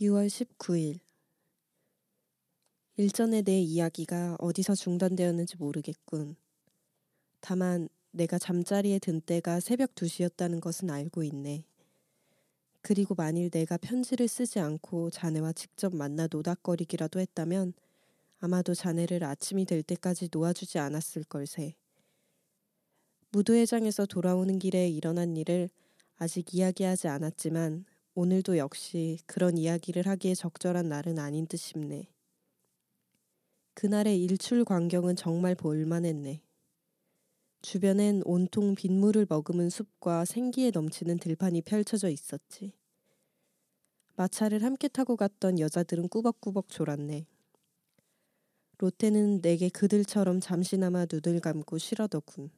6월 19일. 일전에 내 이야기가 어디서 중단되었는지 모르겠군. 다만 내가 잠자리에 든 때가 새벽 2시였다는 것은 알고 있네. 그리고 만일 내가 편지를 쓰지 않고 자네와 직접 만나 노닥거리기라도 했다면 아마도 자네를 아침이 될 때까지 놓아주지 않았을 걸세. 무도회장에서 돌아오는 길에 일어난 일을 아직 이야기하지 않았지만 오늘도 역시 그런 이야기를 하기에 적절한 날은 아닌 듯 싶네. 그날의 일출 광경은 정말 볼만했네. 주변엔 온통 빗물을 머금은 숲과 생기에 넘치는 들판이 펼쳐져 있었지. 마차를 함께 타고 갔던 여자들은 꾸벅꾸벅 졸았네. 롯데는 내게 그들처럼 잠시나마 눈을 감고 쉬려더군.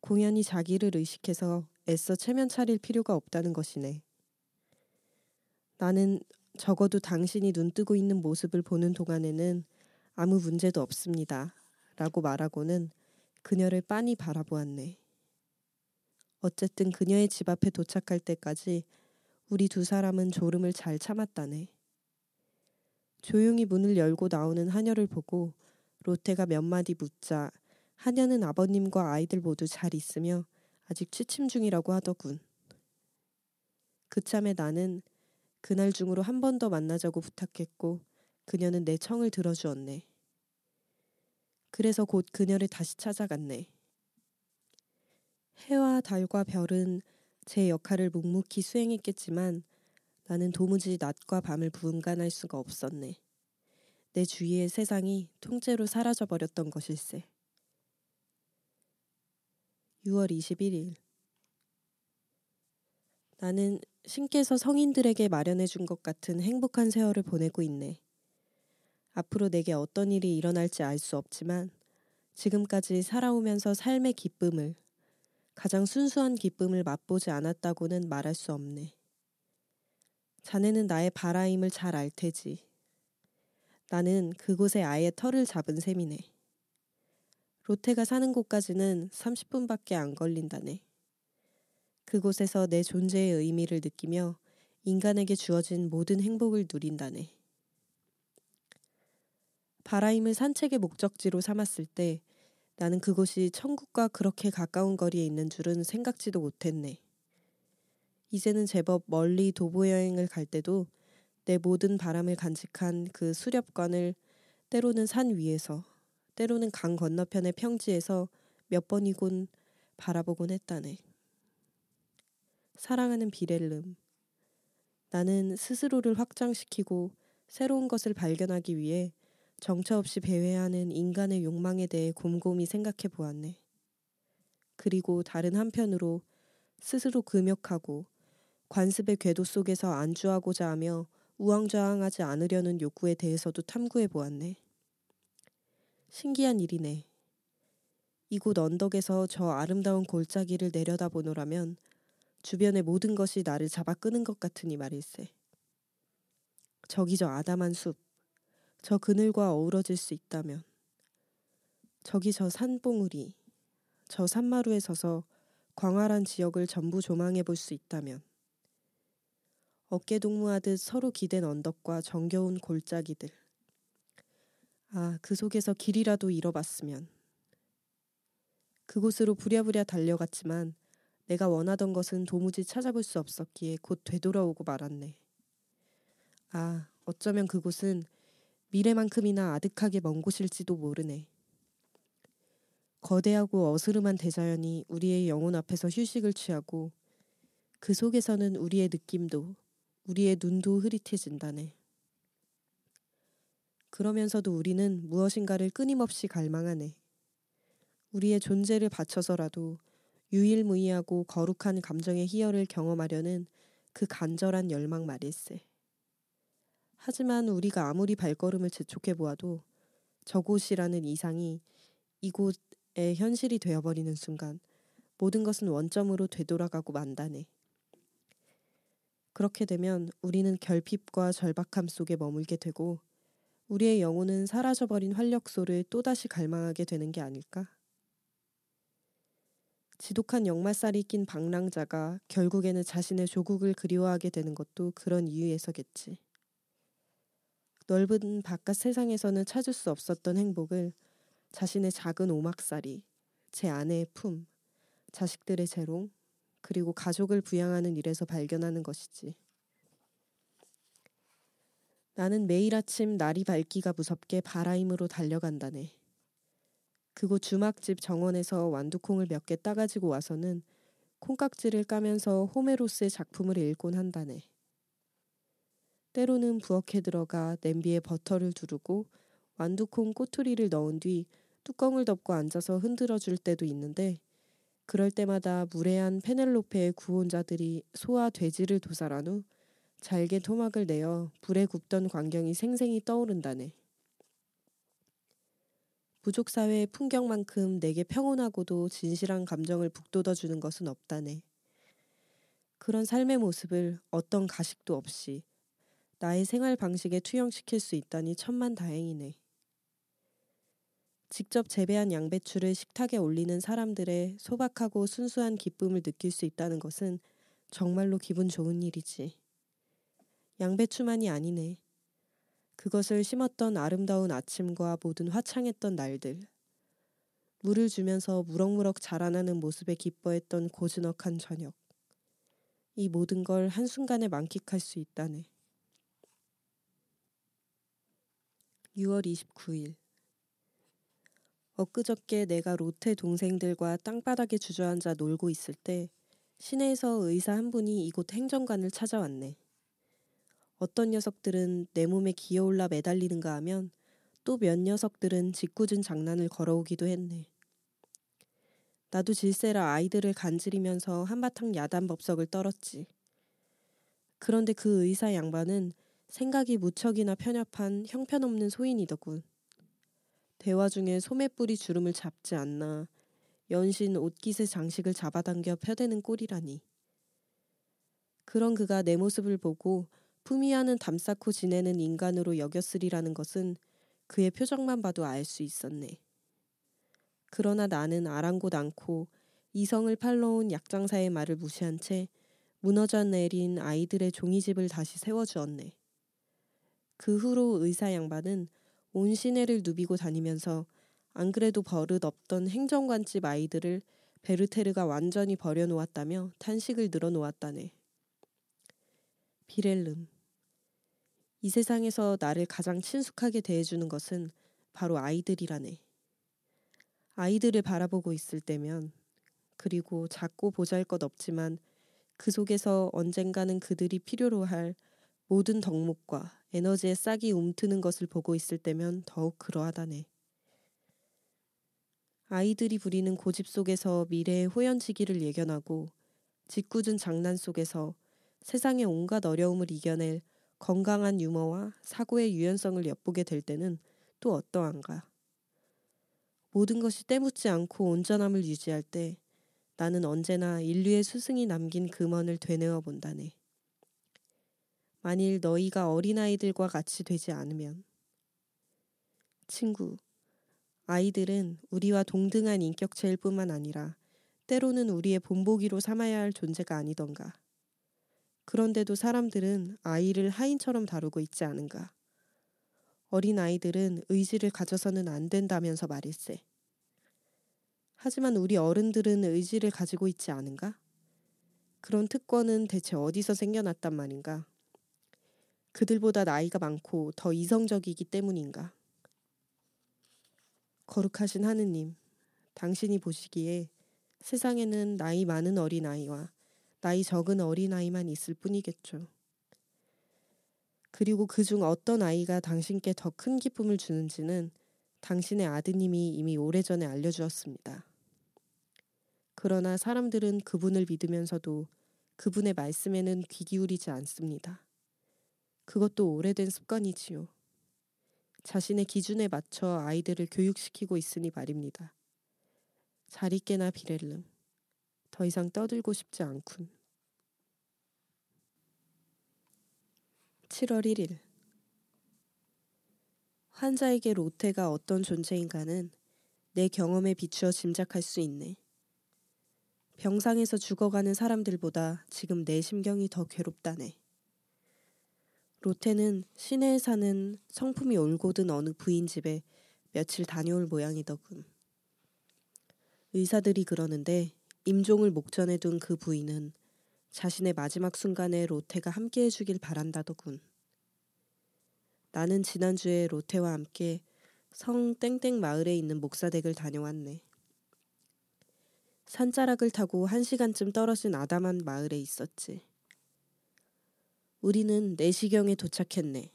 공연이 자기를 의식해서 애써 체면 차릴 필요가 없다는 것이네. 나는 적어도 당신이 눈 뜨고 있는 모습을 보는 동안에는 아무 문제도 없습니다. 라고 말하고는 그녀를 빤히 바라보았네. 어쨌든 그녀의 집 앞에 도착할 때까지 우리 두 사람은 졸음을 잘 참았다네. 조용히 문을 열고 나오는 하녀를 보고 로테가 몇 마디 묻자 하녀는 아버님과 아이들 모두 잘 있으며 아직 취침 중이라고 하더군. 그참에 나는 그날 중으로 한 번 더 만나자고 부탁했고 그녀는 내 청을 들어주었네. 그래서 곧 그녀를 다시 찾아갔네. 해와 달과 별은 제 역할을 묵묵히 수행했겠지만 나는 도무지 낮과 밤을 분간할 수가 없었네. 내 주위의 세상이 통째로 사라져 버렸던 것일세. 6월 21일 나는 신께서 성인들에게 마련해 준 것 같은 행복한 세월을 보내고 있네. 앞으로 내게 어떤 일이 일어날지 알 수 없지만 지금까지 살아오면서 삶의 기쁨을 가장 순수한 기쁨을 맛보지 않았다고는 말할 수 없네. 자네는 나의 바라임을 잘 알 테지. 나는 그곳에 아예 털을 잡은 셈이네. 로테가 사는 곳까지는 30분밖에 안 걸린다네. 그곳에서 내 존재의 의미를 느끼며 인간에게 주어진 모든 행복을 누린다네. 바라임을 산책의 목적지로 삼았을 때 나는 그곳이 천국과 그렇게 가까운 거리에 있는 줄은 생각지도 못했네. 이제는 제법 멀리 도보 여행을 갈 때도 내 모든 바람을 간직한 그 수렵관을 때로는 산 위에서, 때로는 강 건너편의 평지에서 몇 번이곤 바라보곤 했다네. 사랑하는 비렐름. 나는 스스로를 확장시키고 새로운 것을 발견하기 위해 정처 없이 배회하는 인간의 욕망에 대해 곰곰이 생각해 보았네. 그리고 다른 한편으로 스스로 금욕하고 관습의 궤도 속에서 안주하고자 하며 우왕좌왕하지 않으려는 욕구에 대해서도 탐구해 보았네. 신기한 일이네. 이곳 언덕에서 저 아름다운 골짜기를 내려다보노라면 주변의 모든 것이 나를 잡아 끄는 것 같으니 말일세. 저기 저 아담한 숲, 저 그늘과 어우러질 수 있다면, 저기 저 산봉우리, 저 산마루에 서서 광활한 지역을 전부 조망해 볼 수 있다면, 어깨 동무하듯 서로 기댄 언덕과 정겨운 골짜기들. 아, 그 속에서 길이라도 잃어봤으면. 그곳으로 부랴부랴 달려갔지만 내가 원하던 것은 도무지 찾아볼 수 없었기에 곧 되돌아오고 말았네. 아, 어쩌면 그곳은 미래만큼이나 아득하게 먼 곳일지도 모르네. 거대하고 어스름한 대자연이 우리의 영혼 앞에서 휴식을 취하고 그 속에서는 우리의 느낌도 우리의 눈도 흐릿해진다네. 그러면서도 우리는 무엇인가를 끊임없이 갈망하네. 우리의 존재를 바쳐서라도 유일무이하고 거룩한 감정의 희열을 경험하려는 그 간절한 열망 말일세. 하지만 우리가 아무리 발걸음을 재촉해 보아도 저곳이라는 이상이 이곳의 현실이 되어버리는 순간 모든 것은 원점으로 되돌아가고 만다네. 그렇게 되면 우리는 결핍과 절박함 속에 머물게 되고 우리의 영혼은 사라져버린 활력소를 또다시 갈망하게 되는 게 아닐까? 지독한 역마살이 낀 방랑자가 결국에는 자신의 조국을 그리워하게 되는 것도 그런 이유에서겠지. 넓은 바깥 세상에서는 찾을 수 없었던 행복을 자신의 작은 오막살이, 제 아내의 품, 자식들의 재롱, 그리고 가족을 부양하는 일에서 발견하는 것이지. 나는 매일 아침 날이 밝기가 무섭게 바라임으로 달려간다네. 그곳 주막집 정원에서 완두콩을 몇 개 따가지고 와서는 콩깍지를 까면서 호메로스의 작품을 읽곤 한다네. 때로는 부엌에 들어가 냄비에 버터를 두르고 완두콩 꼬투리를 넣은 뒤 뚜껑을 덮고 앉아서 흔들어 줄 때도 있는데 그럴 때마다 무례한 페넬로페의 구혼자들이 소와 돼지를 도살한 후 잘게 토막을 내어 불에 굽던 광경이 생생히 떠오른다네. 부족 사회의 풍경만큼 내게 평온하고도 진실한 감정을 북돋아 주는 것은 없다네. 그런 삶의 모습을 어떤 가식도 없이 나의 생활 방식에 투영시킬 수 있다니 천만 다행이네. 직접 재배한 양배추를 식탁에 올리는 사람들의 소박하고 순수한 기쁨을 느낄 수 있다는 것은 정말로 기분 좋은 일이지. 양배추만이 아니네. 그것을 심었던 아름다운 아침과 모든 화창했던 날들. 물을 주면서 무럭무럭 자라나는 모습에 기뻐했던 고즈넉한 저녁. 이 모든 걸 한순간에 만끽할 수 있다네. 6월 29일 엊그저께 내가 로테 동생들과 땅바닥에 주저앉아 놀고 있을 때 시내에서 의사 한 분이 이곳 행정관을 찾아왔네. 어떤 녀석들은 내 몸에 기어올라 매달리는가 하면 또 몇 녀석들은 짓궂은 장난을 걸어오기도 했네. 나도 질세라 아이들을 간지리면서 한바탕 야단법석을 떨었지. 그런데 그 의사 양반은 생각이 무척이나 편협한 형편없는 소인이더군. 대화 중에 소매뿌리 주름을 잡지 않나 연신 옷깃의 장식을 잡아당겨 펴대는 꼴이라니. 그런 그가 내 모습을 보고 품위하는 담쌓고 지내는 인간으로 여겼으리라는 것은 그의 표정만 봐도 알 수 있었네. 그러나 나는 아랑곳 않고 이성을 팔러온 약장사의 말을 무시한 채 무너져 내린 아이들의 종이집을 다시 세워주었네. 그 후로 의사 양반은 온 시내를 누비고 다니면서 안 그래도 버릇 없던 행정관집 아이들을 베르테르가 완전히 버려놓았다며 탄식을 늘어놓았다네. 비렐름. 이 세상에서 나를 가장 친숙하게 대해주는 것은 바로 아이들이라네. 아이들을 바라보고 있을 때면, 그리고 작고 보잘 것 없지만 그 속에서 언젠가는 그들이 필요로 할 모든 덕목과 에너지의 싹이 움트는 것을 보고 있을 때면 더욱 그러하다네. 아이들이 부리는 고집 속에서 미래의 호연지기를 예견하고 짓궂은 장난 속에서 세상의 온갖 어려움을 이겨낼 건강한 유머와 사고의 유연성을 엿보게 될 때는 또 어떠한가. 모든 것이 때묻지 않고 온전함을 유지할 때 나는 언제나 인류의 스승이 남긴 금원을 되뇌어 본다네. 만일 너희가 어린아이들과 같이 되지 않으면. 친구, 아이들은 우리와 동등한 인격체일 뿐만 아니라 때로는 우리의 본보기로 삼아야 할 존재가 아니던가. 그런데도 사람들은 아이를 하인처럼 다루고 있지 않은가. 어린 아이들은 의지를 가져서는 안 된다면서 말일세. 하지만 우리 어른들은 의지를 가지고 있지 않은가? 그런 특권은 대체 어디서 생겨났단 말인가? 그들보다 나이가 많고 더 이성적이기 때문인가? 거룩하신 하느님, 당신이 보시기에 세상에는 나이 많은 어린아이와 나이 적은 어린아이만 있을 뿐이겠죠. 그리고 그 중 어떤 아이가 당신께 더 큰 기쁨을 주는지는 당신의 아드님이 이미 오래전에 알려주었습니다. 그러나 사람들은 그분을 믿으면서도 그분의 말씀에는 귀 기울이지 않습니다. 그것도 오래된 습관이지요. 자신의 기준에 맞춰 아이들을 교육시키고 있으니 말입니다. 잘 있게나 비렐름. 더 이상 떠들고 싶지 않군. 7월 1일 환자에게 로테가 어떤 존재인가는 내 경험에 비추어 짐작할 수 있네. 병상에서 죽어가는 사람들보다 지금 내 심경이 더 괴롭다네. 로테는 시내에 사는 성품이 올곧은 어느 부인 집에 며칠 다녀올 모양이더군. 의사들이 그러는데 임종을 목전에 둔 그 부인은 자신의 마지막 순간에 로테가 함께 해주길 바란다더군. 나는 지난주에 로테와 함께 성 땡땡 마을에 있는 목사댁을 다녀왔네. 산자락을 타고 한 시간쯤 떨어진 아담한 마을에 있었지. 우리는 내시경에 도착했네.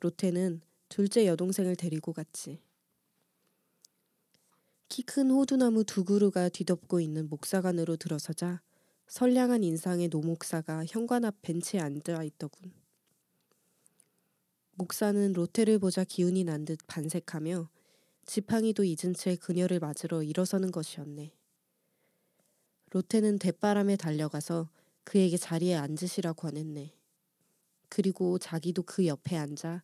로테는 둘째 여동생을 데리고 갔지. 키 큰 호두나무 두 그루가 뒤덮고 있는 목사관으로 들어서자 선량한 인상의 노목사가 현관 앞 벤치에 앉아 있더군. 목사는 로테를 보자 기운이 난 듯 반색하며 지팡이도 잊은 채 그녀를 맞으러 일어서는 것이었네. 로테는 대바람에 달려가서 그에게 자리에 앉으시라 권했네. 그리고 자기도 그 옆에 앉아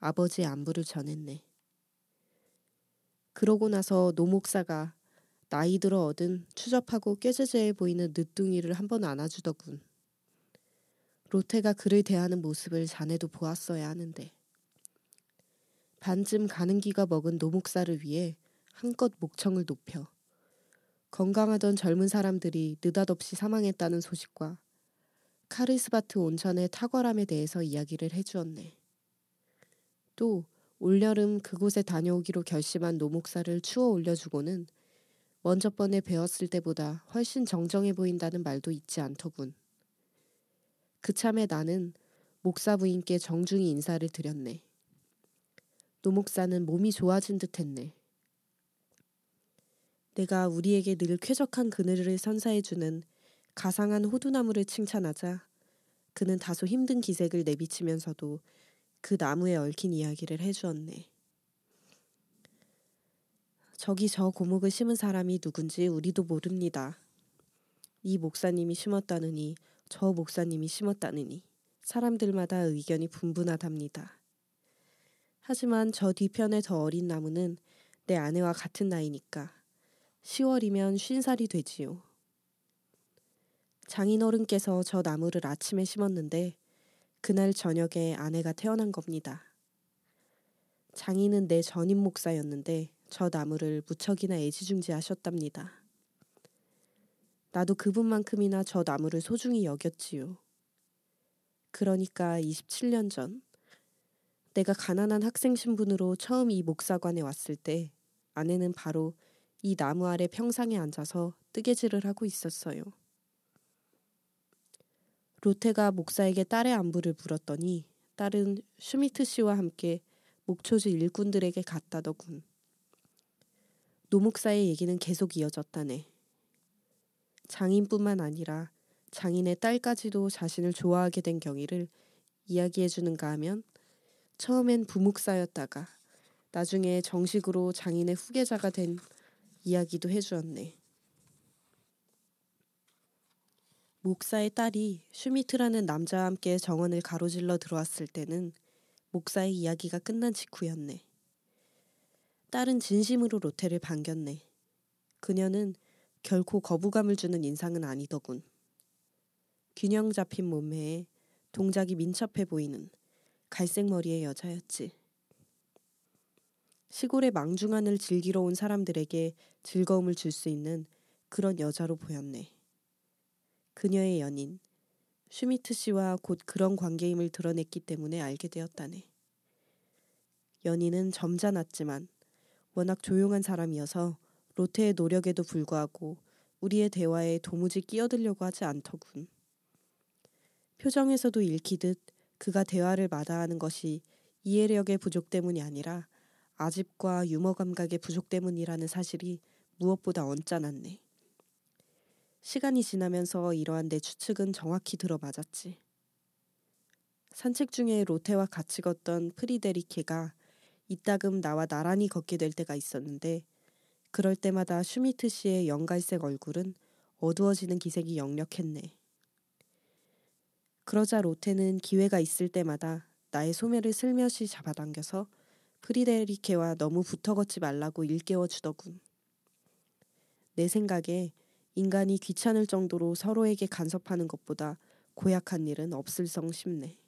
아버지의 안부를 전했네. 그러고 나서 노 목사가 나이 들어 얻은 추접하고 꾀죄죄해 보이는 늦둥이를 한 번 안아주더군. 로테가 그를 대하는 모습을 자네도 보았어야 하는데. 반쯤 가는 기가 먹은 노목사를 위해 한껏 목청을 높여 건강하던 젊은 사람들이 느닷없이 사망했다는 소식과 카리스바트 온천의 탁월함에 대해서 이야기를 해주었네. 또 올여름 그곳에 다녀오기로 결심한 노목사를 추어 올려주고는 먼저 번에 배웠을 때보다 훨씬 정정해 보인다는 말도 있지 않더군. 그참에 나는 목사 부인께 정중히 인사를 드렸네. 노목사는 몸이 좋아진 듯 했네. 내가 우리에게 늘 쾌적한 그늘을 선사해주는 가상한 호두나무를 칭찬하자 그는 다소 힘든 기색을 내비치면서도 그 나무에 얽힌 이야기를 해주었네. 저기 저 고목을 심은 사람이 누군지 우리도 모릅니다. 이 목사님이 심었다느니 저 목사님이 심었다느니 사람들마다 의견이 분분하답니다. 하지만 저 뒤편에 더 어린 나무는 내 아내와 같은 나이니까 10월이면 50살이 되지요. 장인어른께서 저 나무를 아침에 심었는데 그날 저녁에 아내가 태어난 겁니다. 장인은 내 전임 목사였는데 저 나무를 무척이나 애지중지하셨답니다. 나도 그분만큼이나 저 나무를 소중히 여겼지요. 그러니까 27년 전 내가 가난한 학생 신분으로 처음 이 목사관에 왔을 때 아내는 바로 이 나무 아래 평상에 앉아서 뜨개질을 하고 있었어요. 로테가 목사에게 딸의 안부를 물었더니 딸은 슈미트 씨와 함께 목초지 일꾼들에게 갔다더군. 노목사의 얘기는 계속 이어졌다네. 장인뿐만 아니라 장인의 딸까지도 자신을 좋아하게 된 경위를 이야기해 주는가 하면 처음엔 부목사였다가 나중에 정식으로 장인의 후계자가 된 이야기도 해주었네. 목사의 딸이 슈미트라는 남자와 함께 정원을 가로질러 들어왔을 때는 목사의 이야기가 끝난 직후였네. 딸은 진심으로 로테를 반겼네. 그녀는 결코 거부감을 주는 인상은 아니더군. 균형 잡힌 몸매에 동작이 민첩해 보이는 갈색 머리의 여자였지. 시골의 망중한을 즐기러 온 사람들에게 즐거움을 줄 수 있는 그런 여자로 보였네. 그녀의 연인, 슈미트 씨와 곧 그런 관계임을 드러냈기 때문에 알게 되었다네. 연인은 점잖았지만 워낙 조용한 사람이어서 로테의 노력에도 불구하고 우리의 대화에 도무지 끼어들려고 하지 않더군. 표정에서도 읽히듯 그가 대화를 마다하는 것이 이해력의 부족 때문이 아니라 아집과 유머 감각의 부족 때문이라는 사실이 무엇보다 언짢았네. 시간이 지나면서 이러한 내 추측은 정확히 들어맞았지. 산책 중에 로테와 같이 걷던 프리데리케가 이따금 나와 나란히 걷게 될 때가 있었는데 그럴 때마다 슈미트 씨의 연갈색 얼굴은 어두워지는 기색이 역력했네. 그러자 로테는 기회가 있을 때마다 나의 소매를 슬며시 잡아당겨서 프리데리케와 너무 붙어 걷지 말라고 일깨워 주더군. 내 생각에 인간이 귀찮을 정도로 서로에게 간섭하는 것보다 고약한 일은 없을성 싶네.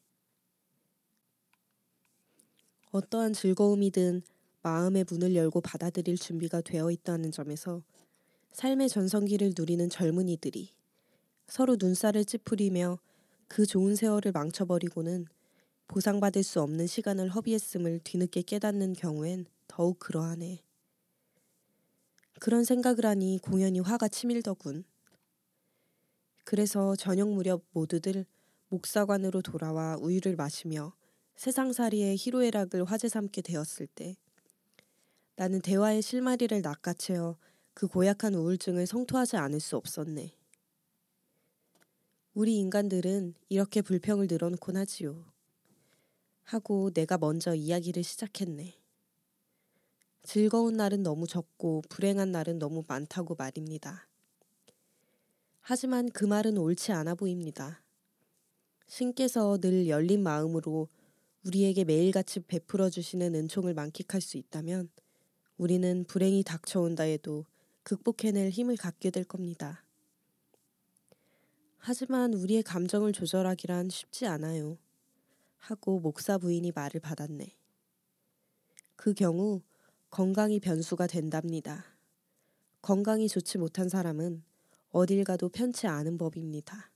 어떠한 즐거움이든 마음의 문을 열고 받아들일 준비가 되어 있다는 점에서 삶의 전성기를 누리는 젊은이들이 서로 눈살을 찌푸리며 그 좋은 세월을 망쳐버리고는 보상받을 수 없는 시간을 허비했음을 뒤늦게 깨닫는 경우엔 더욱 그러하네. 그런 생각을 하니 공연히 화가 치밀더군. 그래서 저녁 무렵 모두들 목사관으로 돌아와 우유를 마시며 세상살이의 희로애락을 화제 삼게 되었을 때 나는 대화의 실마리를 낚아채어 그 고약한 우울증을 성토하지 않을 수 없었네. 우리 인간들은 이렇게 불평을 늘어놓곤 하지요. 하고 내가 먼저 이야기를 시작했네. 즐거운 날은 너무 적고 불행한 날은 너무 많다고 말입니다. 하지만 그 말은 옳지 않아 보입니다. 신께서 늘 열린 마음으로 우리에게 매일같이 베풀어 주시는 은총을 만끽할 수 있다면 우리는 불행이 닥쳐온다 해도 극복해낼 힘을 갖게 될 겁니다. 하지만 우리의 감정을 조절하기란 쉽지 않아요. 하고 목사 부인이 말을 받았네. 그 경우 건강이 변수가 된답니다. 건강이 좋지 못한 사람은 어딜 가도 편치 않은 법입니다.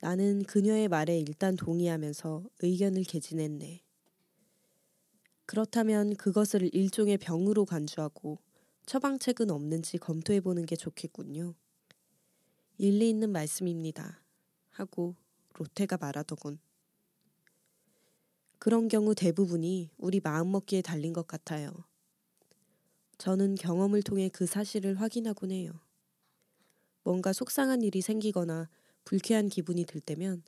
나는 그녀의 말에 일단 동의하면서 의견을 개진했네. 그렇다면 그것을 일종의 병으로 간주하고 처방책은 없는지 검토해 보는 게 좋겠군요. 일리 있는 말씀입니다. 하고 로테가 말하더군. 그런 경우 대부분이 우리 마음먹기에 달린 것 같아요. 저는 경험을 통해 그 사실을 확인하곤 해요. 뭔가 속상한 일이 생기거나 불쾌한 기분이 들 때면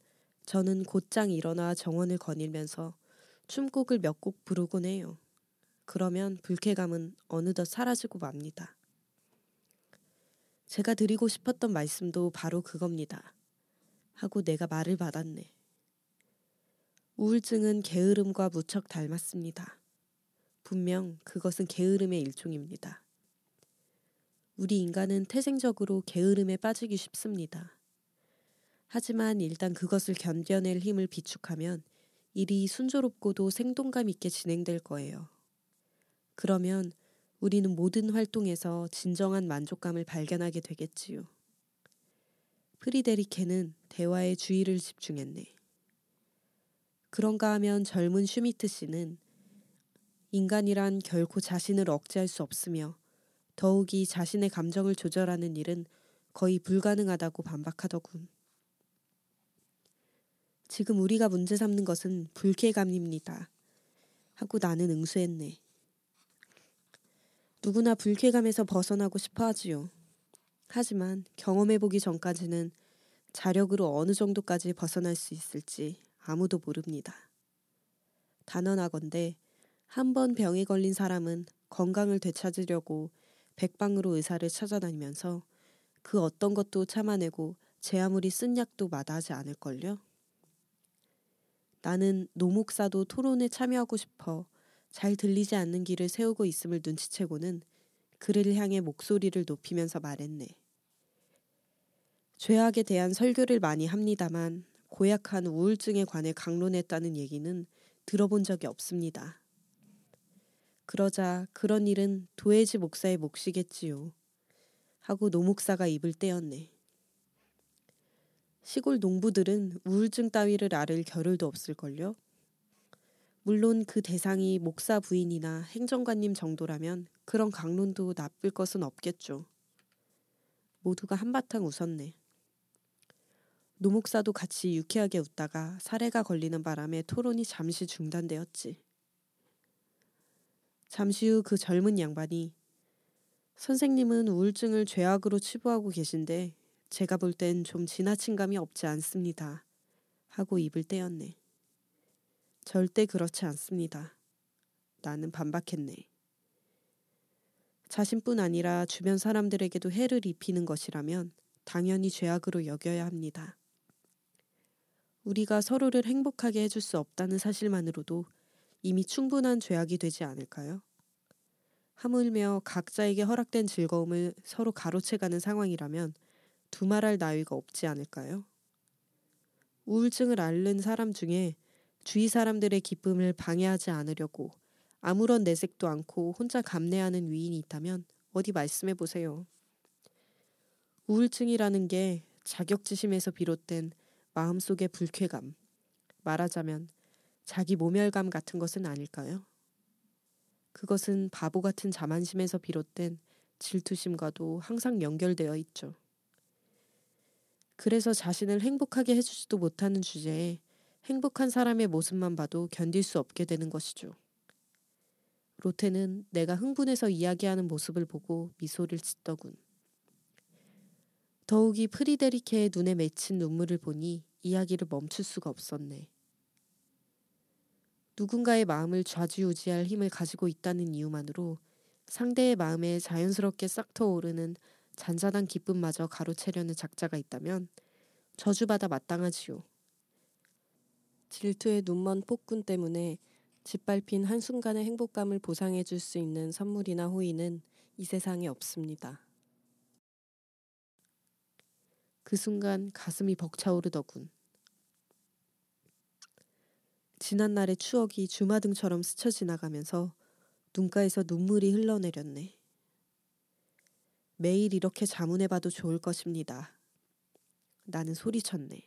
저는 곧장 일어나 정원을 거닐면서 춤곡을 몇 곡 부르곤 해요. 그러면 불쾌감은 어느덧 사라지고 맙니다. 제가 드리고 싶었던 말씀도 바로 그겁니다. 하고 내가 말을 받았네. 우울증은 게으름과 무척 닮았습니다. 분명 그것은 게으름의 일종입니다. 우리 인간은 태생적으로 게으름에 빠지기 쉽습니다. 하지만 일단 그것을 견뎌낼 힘을 비축하면 일이 순조롭고도 생동감 있게 진행될 거예요. 그러면 우리는 모든 활동에서 진정한 만족감을 발견하게 되겠지요. 프리데리케는 대화에 주의를 집중했네. 그런가 하면 젊은 슈미트 씨는 인간이란 결코 자신을 억제할 수 없으며 더욱이 자신의 감정을 조절하는 일은 거의 불가능하다고 반박하더군. 지금 우리가 문제 삼는 것은 불쾌감입니다. 하고 나는 응수했네. 누구나 불쾌감에서 벗어나고 싶어 하지요. 하지만 경험해보기 전까지는 자력으로 어느 정도까지 벗어날 수 있을지 아무도 모릅니다. 단언하건대 한 번 병에 걸린 사람은 건강을 되찾으려고 백방으로 의사를 찾아다니면서 그 어떤 것도 참아내고 제 아무리 쓴 약도 마다하지 않을걸요? 나는 노목사도 토론에 참여하고 싶어 잘 들리지 않는 길을 세우고 있음을 눈치채고는 그를 향해 목소리를 높이면서 말했네. 죄악에 대한 설교를 많이 합니다만 고약한 우울증에 관해 강론했다는 얘기는 들어본 적이 없습니다. 그러자 그런 일은 도해지 목사의 몫이겠지요. 하고 노목사가 입을 떼었네. 시골 농부들은 우울증 따위를 앓을 겨를도 없을걸요? 물론 그 대상이 목사 부인이나 행정관님 정도라면 그런 강론도 나쁠 것은 없겠죠. 모두가 한바탕 웃었네. 노목사도 같이 유쾌하게 웃다가 사례가 걸리는 바람에 토론이 잠시 중단되었지. 잠시 후 그 젊은 양반이 선생님은 우울증을 죄악으로 치부하고 계신데 제가 볼 땐 좀 지나친 감이 없지 않습니다. 하고 입을 떼었네. 절대 그렇지 않습니다. 나는 반박했네. 자신뿐 아니라 주변 사람들에게도 해를 입히는 것이라면 당연히 죄악으로 여겨야 합니다. 우리가 서로를 행복하게 해줄 수 없다는 사실만으로도 이미 충분한 죄악이 되지 않을까요? 하물며 각자에게 허락된 즐거움을 서로 가로채가는 상황이라면 두말할 나위가 없지 않을까요? 우울증을 앓는 사람 중에 주위 사람들의 기쁨을 방해하지 않으려고 아무런 내색도 않고 혼자 감내하는 위인이 있다면 어디 말씀해 보세요. 우울증이라는 게 자격지심에서 비롯된 마음속의 불쾌감, 말하자면 자기 모멸감 같은 것은 아닐까요? 그것은 바보 같은 자만심에서 비롯된 질투심과도 항상 연결되어 있죠. 그래서 자신을 행복하게 해주지도 못하는 주제에 행복한 사람의 모습만 봐도 견딜 수 없게 되는 것이죠. 로테는 내가 흥분해서 이야기하는 모습을 보고 미소를 짓더군. 더욱이 프리데리케의 눈에 맺힌 눈물을 보니 이야기를 멈출 수가 없었네. 누군가의 마음을 좌지우지할 힘을 가지고 있다는 이유만으로 상대의 마음에 자연스럽게 싹 터오르는 잔잔한 기쁨마저 가로채려는 작자가 있다면 저주받아 마땅하지요. 질투의 눈먼 폭군 때문에 짓밟힌 한순간의 행복감을 보상해 줄 수 있는 선물이나 호의는 이 세상에 없습니다. 그 순간 가슴이 벅차오르더군. 지난날의 추억이 주마등처럼 스쳐 지나가면서 눈가에서 눈물이 흘러내렸네. 매일 이렇게 자문해봐도 좋을 것입니다. 나는 소리쳤네.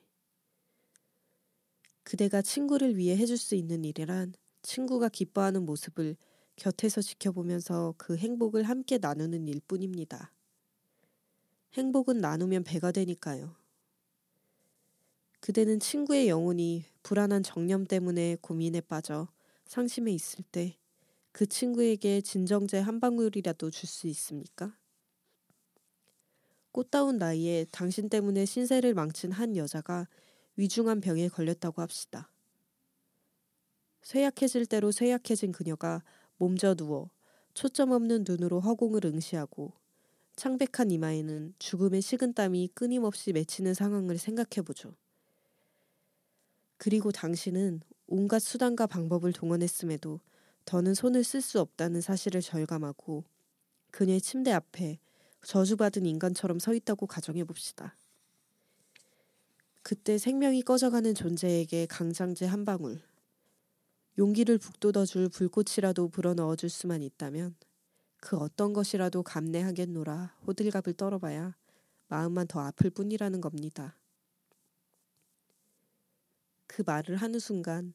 그대가 친구를 위해 해줄 수 있는 일이란 친구가 기뻐하는 모습을 곁에서 지켜보면서 그 행복을 함께 나누는 일 뿐입니다. 행복은 나누면 배가 되니까요. 그대는 친구의 영혼이 불안한 정념 때문에 고민에 빠져 상심해 있을 때 그 친구에게 진정제 한 방울이라도 줄 수 있습니까? 꽃다운 나이에 당신 때문에 신세를 망친 한 여자가 위중한 병에 걸렸다고 합시다. 쇠약해질 대로 쇠약해진 그녀가 몸져 누워 초점 없는 눈으로 허공을 응시하고 창백한 이마에는 죽음의 식은땀이 끊임없이 맺히는 상황을 생각해보죠. 그리고 당신은 온갖 수단과 방법을 동원했음에도 더는 손을 쓸 수 없다는 사실을 절감하고 그녀의 침대 앞에 저주받은 인간처럼 서 있다고 가정해 봅시다. 그때 생명이 꺼져가는 존재에게 강장제 한 방울, 용기를 북돋아줄 불꽃이라도 불어넣어 줄 수만 있다면 그 어떤 것이라도 감내하겠노라 호들갑을 떨어봐야 마음만 더 아플 뿐이라는 겁니다. 그 말을 하는 순간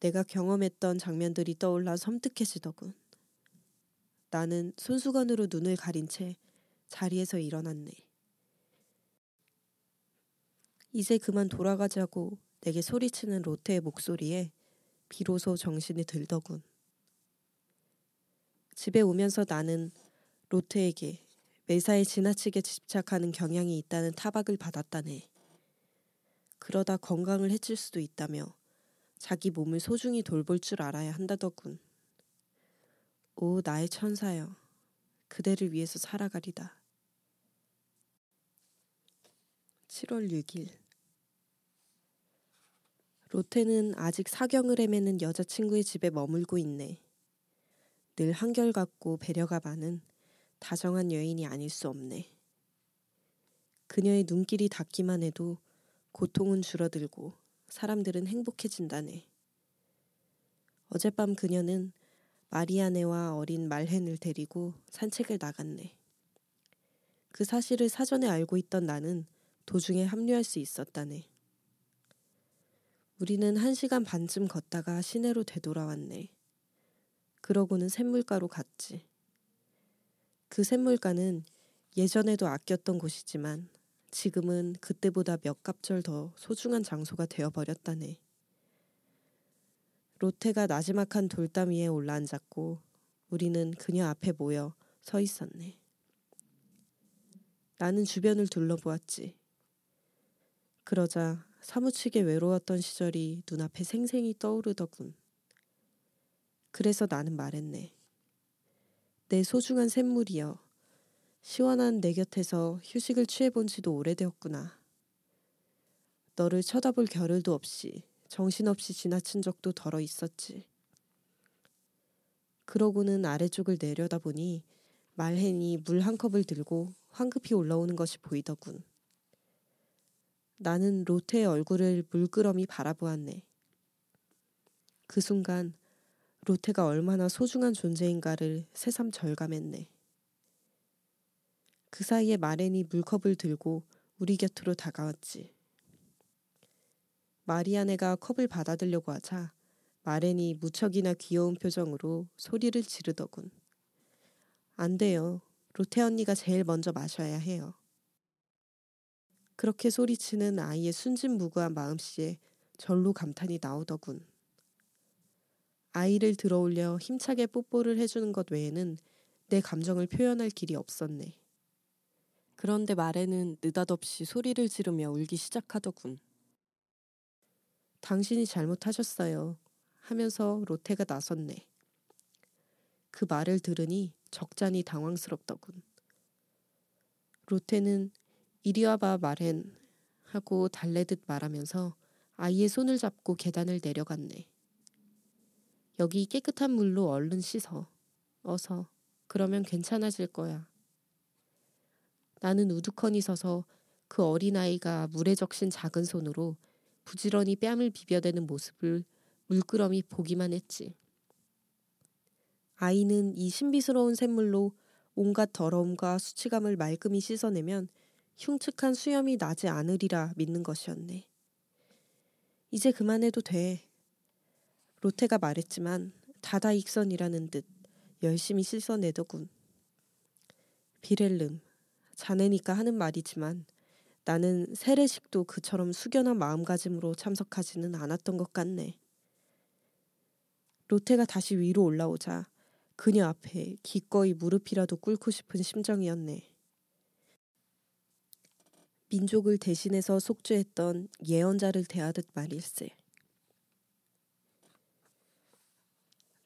내가 경험했던 장면들이 떠올라 섬뜩해지더군. 나는 손수건으로 눈을 가린 채 자리에서 일어났네. 이제 그만 돌아가자고 내게 소리치는 로테의 목소리에 비로소 정신이 들더군. 집에 오면서 나는 로테에게 매사에 지나치게 집착하는 경향이 있다는 타박을 받았다네. 그러다 건강을 해칠 수도 있다며 자기 몸을 소중히 돌볼 줄 알아야 한다더군. 오, 나의 천사여. 그대를 위해서 살아가리다. 7월 6일. 로테는 아직 사경을 헤매는 여자친구의 집에 머물고 있네. 늘 한결같고 배려가 많은 다정한 여인이 아닐 수 없네. 그녀의 눈길이 닿기만 해도 고통은 줄어들고 사람들은 행복해진다네. 어젯밤 그녀는 마리아네와 어린 말헨을 데리고 산책을 나갔네. 그 사실을 사전에 알고 있던 나는 도중에 합류할 수 있었다네. 우리는 한 시간 반쯤 걷다가 시내로 되돌아왔네. 그러고는 샘물가로 갔지. 그 샘물가는 예전에도 아꼈던 곳이지만 지금은 그때보다 몇 갑절 더 소중한 장소가 되어버렸다네. 로테가 나지막한 돌담 위에 올라앉았고 우리는 그녀 앞에 모여 서 있었네. 나는 주변을 둘러보았지. 그러자 사무치게 외로웠던 시절이 눈앞에 생생히 떠오르더군. 그래서 나는 말했네. 내 소중한 샘물이여. 시원한 내 곁에서 휴식을 취해본 지도 오래되었구나. 너를 쳐다볼 겨를도 없이 정신없이 지나친 적도 덜어 있었지. 그러고는 아래쪽을 내려다보니 말헨이 물 한 컵을 들고 황급히 올라오는 것이 보이더군. 나는 로테의 얼굴을 물끄러미 바라보았네. 그 순간 로테가 얼마나 소중한 존재인가를 새삼 절감했네. 그 사이에 마렌이 물컵을 들고 우리 곁으로 다가왔지. 마리아네가 컵을 받아들려고 하자 마렌이 무척이나 귀여운 표정으로 소리를 지르더군. 안 돼요. 로테 언니가 제일 먼저 마셔야 해요. 그렇게 소리치는 아이의 순진무구한 마음씨에 절로 감탄이 나오더군. 아이를 들어올려 힘차게 뽀뽀를 해주는 것 외에는 내 감정을 표현할 길이 없었네. 그런데 말에는 느닷없이 소리를 지르며 울기 시작하더군. 당신이 잘못하셨어요. 하면서 로테가 나섰네. 그 말을 들으니 적잖이 당황스럽더군. 로테는 이리 와봐 말헨 하고 달래듯 말하면서 아이의 손을 잡고 계단을 내려갔네. 여기 깨끗한 물로 얼른 씻어. 어서. 그러면 괜찮아질 거야. 나는 우두커니 서서 그 어린아이가 물에 적신 작은 손으로 부지런히 뺨을 비벼대는 모습을 물끄러미 보기만 했지. 아이는 이 신비스러운 샘물로 온갖 더러움과 수치감을 말끔히 씻어내면 흉측한 수염이 나지 않으리라 믿는 것이었네. 이제 그만해도 돼. 로테가 말했지만 다다익선이라는 듯 열심히 씻어내더군. 비렐름, 자네니까 하는 말이지만 나는 세례식도 그처럼 숙연한 마음가짐으로 참석하지는 않았던 것 같네. 로테가 다시 위로 올라오자 그녀 앞에 기꺼이 무릎이라도 꿇고 싶은 심정이었네. 민족을 대신해서 속죄했던 예언자를 대하듯 말일세.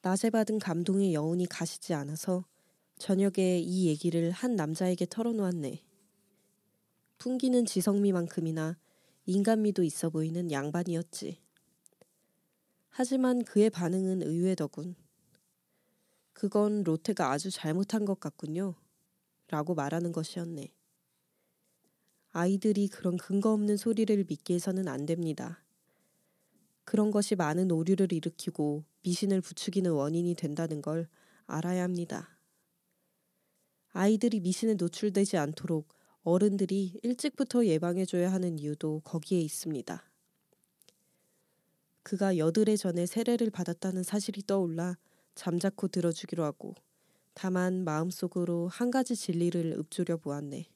낮에 받은 감동의 여운이 가시지 않아서 저녁에 이 얘기를 한 남자에게 털어놓았네. 풍기는 지성미만큼이나 인간미도 있어 보이는 양반이었지. 하지만 그의 반응은 의외더군. 그건 로테가 아주 잘못한 것 같군요. 라고 말하는 것이었네. 아이들이 그런 근거 없는 소리를 믿게 해서는 안 됩니다. 그런 것이 많은 오류를 일으키고 미신을 부추기는 원인이 된다는 걸 알아야 합니다. 아이들이 미신에 노출되지 않도록 어른들이 일찍부터 예방해줘야 하는 이유도 거기에 있습니다. 그가 여드레 전에 세례를 받았다는 사실이 떠올라 잠자코 들어주기로 하고 다만 마음속으로 한 가지 진리를 읊조려 보았네.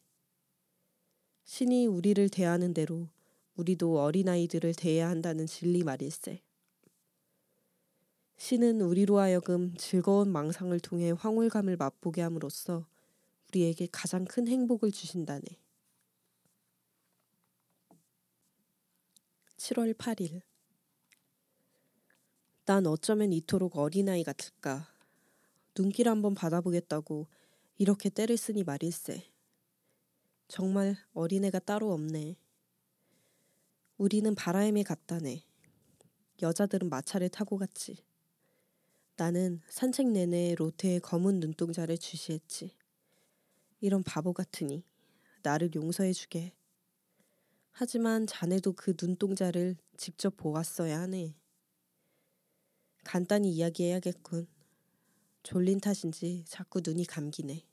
신이 우리를 대하는 대로 우리도 어린아이들을 대해야 한다는 진리 말일세. 신은 우리로 하여금 즐거운 망상을 통해 황홀감을 맛보게 함으로써 우리에게 가장 큰 행복을 주신다네. 7월 8일. 난 어쩌면 이토록 어린아이 같을까. 눈길 한번 받아보겠다고 이렇게 때를 쓰니 말일세. 정말 어린애가 따로 없네. 우리는 바라임에 갔다네. 여자들은 마차를 타고 갔지. 나는 산책 내내 로테의 검은 눈동자를 주시했지. 이런 바보 같으니 나를 용서해 주게. 하지만 자네도 그 눈동자를 직접 보았어야 하네. 간단히 이야기해야겠군. 졸린 탓인지 자꾸 눈이 감기네.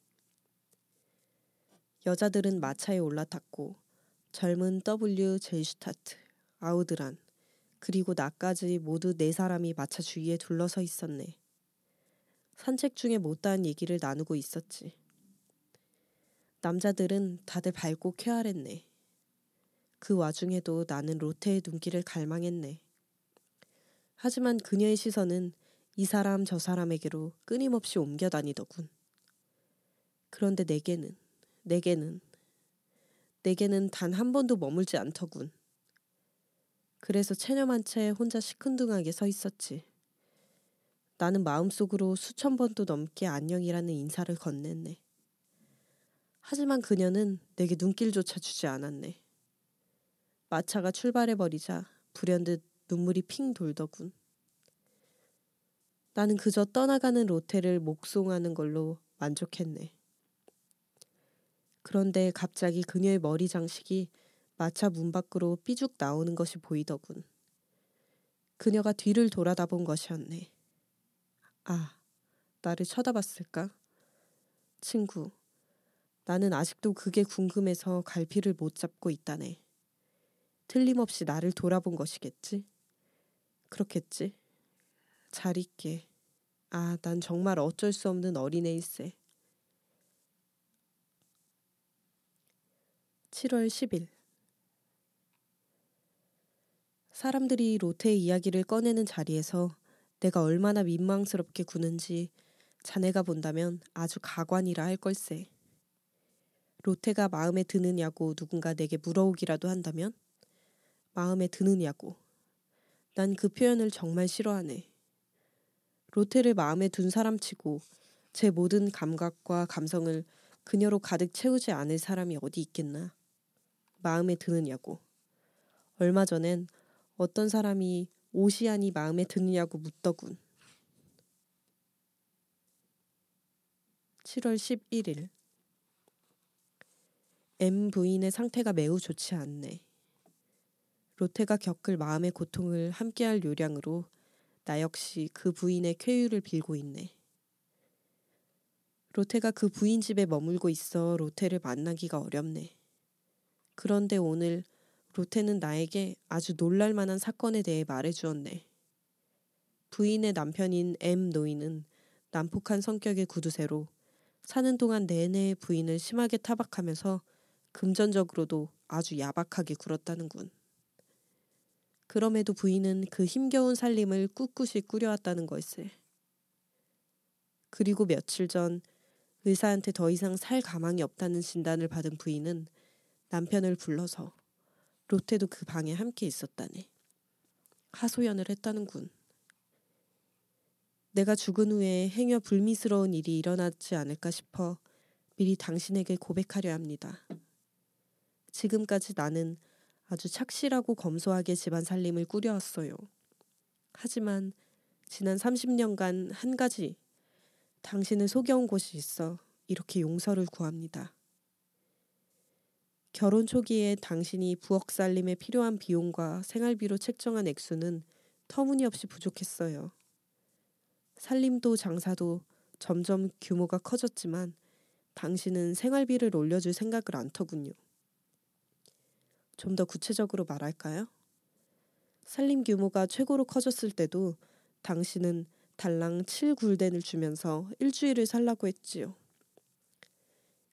여자들은 마차에 올라탔고 젊은 W 제슈타트, 아우드란, 그리고 나까지 모두 네 사람이 마차 주위에 둘러서 있었네. 산책 중에 못다한 얘기를 나누고 있었지. 남자들은 다들 밝고 쾌활했네. 그 와중에도 나는 로테의 눈길을 갈망했네. 하지만 그녀의 시선은 이 사람 저 사람에게로 끊임없이 옮겨 다니더군. 그런데 내게는, 내게는 내게는 단 한 번도 머물지 않더군. 그래서 체념한 채 혼자 시큰둥하게 서 있었지. 나는 마음속으로 수천 번도 넘게 안녕이라는 인사를 건넸네. 하지만 그녀는 내게 눈길조차 주지 않았네. 마차가 출발해버리자 불현듯 눈물이 핑 돌더군. 나는 그저 떠나가는 로테를 목송하는 걸로 만족했네. 그런데 갑자기 그녀의 머리 장식이 마차 문 밖으로 삐죽 나오는 것이 보이더군. 그녀가 뒤를 돌아다 본 것이었네. 아, 나를 쳐다봤을까? 친구, 나는 아직도 그게 궁금해서 갈피를 못 잡고 있다네. 틀림없이 나를 돌아본 것이겠지? 그렇겠지? 잘 있게. 아, 난 정말 어쩔 수 없는 어린애일세. 7월 10일. 사람들이 로테의 이야기를 꺼내는 자리에서 내가 얼마나 민망스럽게 구는지 자네가 본다면 아주 가관이라 할 걸세. 로테가 마음에 드느냐고 누군가 내게 물어오기라도 한다면 마음에 드느냐고. 난 그 표현을 정말 싫어하네. 로테를 마음에 둔 사람치고 제 모든 감각과 감성을 그녀로 가득 채우지 않을 사람이 어디 있겠나. 마음에 드느냐고. 얼마 전엔 어떤 사람이 오시안이 마음에 드느냐고 묻더군. 7월 11일. M 부인의 상태가 매우 좋지 않네. 로테가 겪을 마음의 고통을 함께할 요량으로 나 역시 그 부인의 쾌유를 빌고 있네. 로테가 그 부인 집에 머물고 있어 로테를 만나기가 어렵네. 그런데 오늘 로테는 나에게 아주 놀랄 만한 사건에 대해 말해 주었네. 부인의 남편인 M 노인은 난폭한 성격의 구두쇠로 사는 동안 내내 부인을 심하게 타박하면서 금전적으로도 아주 야박하게 굴었다는군. 그럼에도 부인은 그 힘겨운 살림을 꿋꿋이 꾸려왔다는 것을. 그리고 며칠 전 의사한테 더 이상 살 가망이 없다는 진단을 받은 부인은 남편을 불러서 로테도 그 방에 함께 있었다네. 하소연을 했다는군. 내가 죽은 후에 행여 불미스러운 일이 일어나지 않을까 싶어 미리 당신에게 고백하려 합니다. 지금까지 나는 아주 착실하고 검소하게 집안 살림을 꾸려왔어요. 하지만 지난 30년간 한 가지 당신을 속여온 곳이 있어 이렇게 용서를 구합니다. 결혼 초기에 당신이 부엌 살림에 필요한 비용과 생활비로 책정한 액수는 터무니없이 부족했어요. 살림도 장사도 점점 규모가 커졌지만 당신은 생활비를 올려줄 생각을 안 터군요. 좀 더 구체적으로 말할까요? 살림 규모가 최고로 커졌을 때도 당신은 달랑 7굴덴을 주면서 일주일을 살라고 했지요.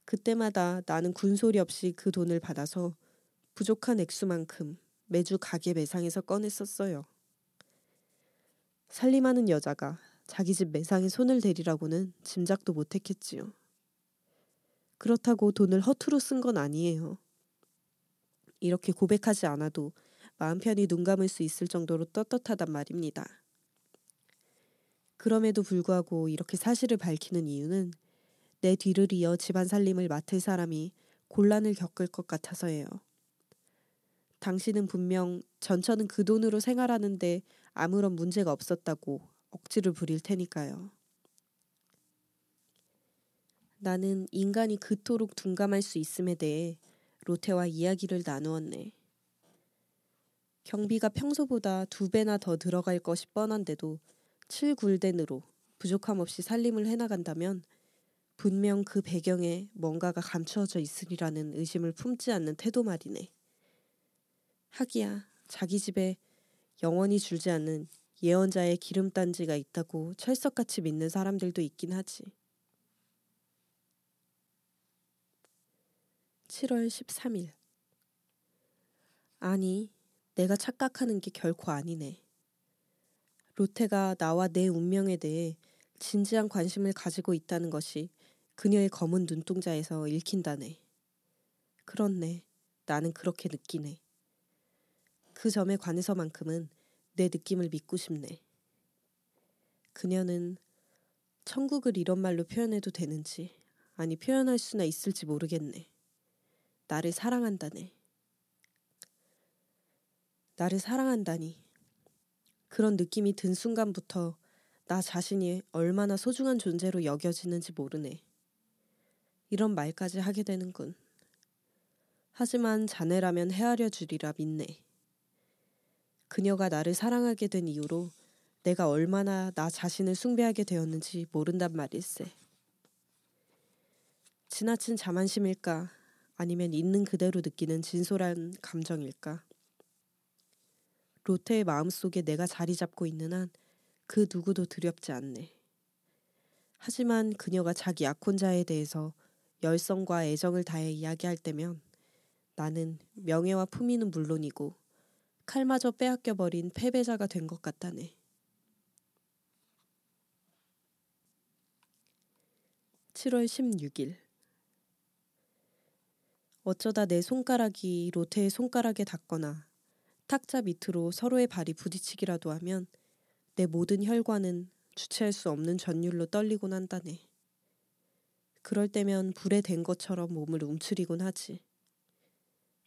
그때마다 나는 군소리 없이 그 돈을 받아서 부족한 액수만큼 매주 가게 매상에서 꺼냈었어요. 살림하는 여자가 자기 집 매상에 손을 대리라고는 짐작도 못했겠지요. 그렇다고 돈을 허투루 쓴 건 아니에요. 이렇게 고백하지 않아도 마음 편히 눈 감을 수 있을 정도로 떳떳하단 말입니다. 그럼에도 불구하고 이렇게 사실을 밝히는 이유는 내 뒤를 이어 집안 살림을 맡을 사람이 곤란을 겪을 것 같아서예요. 당신은 분명 전처는 그 돈으로 생활하는데 아무런 문제가 없었다고 억지를 부릴 테니까요. 나는 인간이 그토록 둔감할 수 있음에 대해 로테와 이야기를 나누었네. 경비가 평소보다 두 배나 더 들어갈 것이 뻔한데도 7굴덴으로 부족함 없이 살림을 해나간다면 분명 그 배경에 뭔가가 감추어져 있으리라는 의심을 품지 않는 태도 말이네. 하기야 자기 집에 영원히 줄지 않는 예언자의 기름단지가 있다고 철석같이 믿는 사람들도 있긴 하지. 7월 13일. 아니, 내가 착각하는 게 결코 아니네. 로테가 나와 내 운명에 대해 진지한 관심을 가지고 있다는 것이 그녀의 검은 눈동자에서 읽힌다네. 그렇네. 나는 그렇게 느끼네. 그 점에 관해서만큼은 내 느낌을 믿고 싶네. 그녀는 천국을 이런 말로 표현해도 되는지, 아니 표현할 수나 있을지 모르겠네. 나를 사랑한다네. 나를 사랑한다니. 그런 느낌이 든 순간부터 나 자신이 얼마나 소중한 존재로 여겨지는지 모르네. 이런 말까지 하게 되는군. 하지만 자네라면 헤아려 주리라 믿네. 그녀가 나를 사랑하게 된 이후로 내가 얼마나 나 자신을 숭배하게 되었는지 모른단 말일세. 지나친 자만심일까? 아니면 있는 그대로 느끼는 진솔한 감정일까? 로테의 마음속에 내가 자리 잡고 있는 한 그 누구도 두렵지 않네. 하지만 그녀가 자기 약혼자에 대해서 열성과 애정을 다해 이야기할 때면 나는 명예와 품위는 물론이고 칼마저 빼앗겨 버린 패배자가 된 것 같다네. 7월 16일 어쩌다 내 손가락이 로테의 손가락에 닿거나 탁자 밑으로 서로의 발이 부딪히기라도 하면 내 모든 혈관은 주체할 수 없는 전율로 떨리곤 한다네. 그럴 때면 불에 댄 것처럼 몸을 움츠리곤 하지.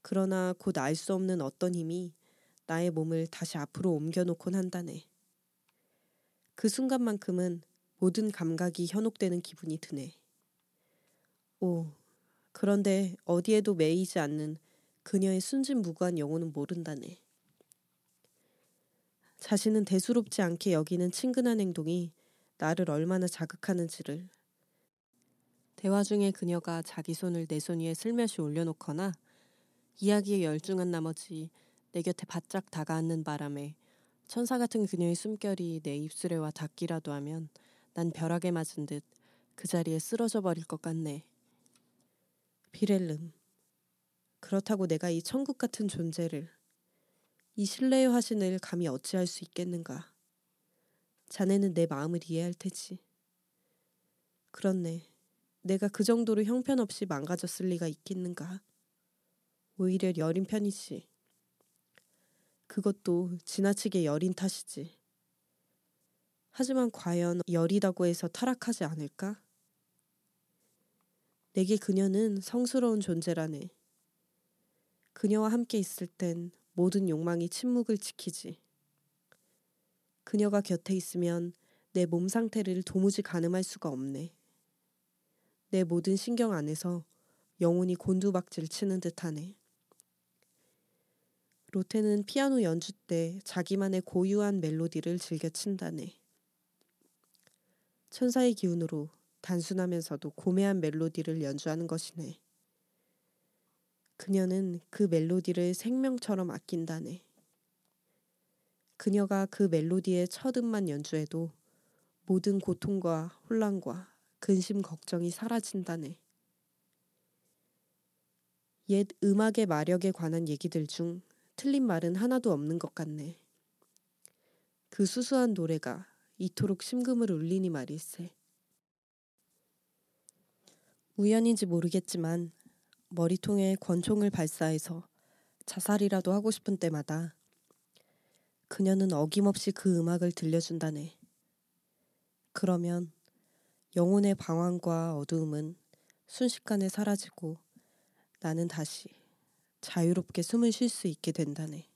그러나 곧 알 수 없는 어떤 힘이 나의 몸을 다시 앞으로 옮겨놓곤 한다네. 그 순간만큼은 모든 감각이 현혹되는 기분이 드네. 오, 그런데 어디에도 매이지 않는 그녀의 순진무구한 영혼은 모른다네. 자신은 대수롭지 않게 여기는 친근한 행동이 나를 얼마나 자극하는지를 대화 중에 그녀가 자기 손을 내 손 위에 슬며시 올려놓거나 이야기에 열중한 나머지 내 곁에 바짝 다가앉는 바람에 천사 같은 그녀의 숨결이 내 입술에 와 닿기라도 하면 난 벼락에 맞은 듯 그 자리에 쓰러져 버릴 것 같네. 비렐름. 그렇다고 내가 이 천국 같은 존재를, 이 신뢰의 화신을 감히 어찌할 수 있겠는가. 자네는 내 마음을 이해할 테지. 그렇네. 내가 그 정도로 형편없이 망가졌을 리가 있겠는가. 오히려 여린 편이지. 그것도 지나치게 여린 탓이지. 하지만 과연 여리다고 해서 타락하지 않을까? 내게 그녀는 성스러운 존재라네. 그녀와 함께 있을 땐 모든 욕망이 침묵을 지키지. 그녀가 곁에 있으면 내 몸 상태를 도무지 가늠할 수가 없네. 내 모든 신경 안에서 영혼이 곤두박질 치는 듯하네. 로테는 피아노 연주 때 자기만의 고유한 멜로디를 즐겨 친다네. 천사의 기운으로 단순하면서도 고매한 멜로디를 연주하는 것이네. 그녀는 그 멜로디를 생명처럼 아낀다네. 그녀가 그 멜로디의 첫 음만 연주해도 모든 고통과 혼란과 근심 걱정이 사라진다네. 옛 음악의 마력에 관한 얘기들 중 틀린 말은 하나도 없는 것 같네. 그 수수한 노래가 이토록 심금을 울리니 말일세. 우연인지 모르겠지만 머리통에 권총을 발사해서 자살이라도 하고 싶은 때마다 그녀는 어김없이 그 음악을 들려준다네. 그러면 영혼의 방황과 어두움은 순식간에 사라지고 나는 다시 자유롭게 숨을 쉴 수 있게 된다네.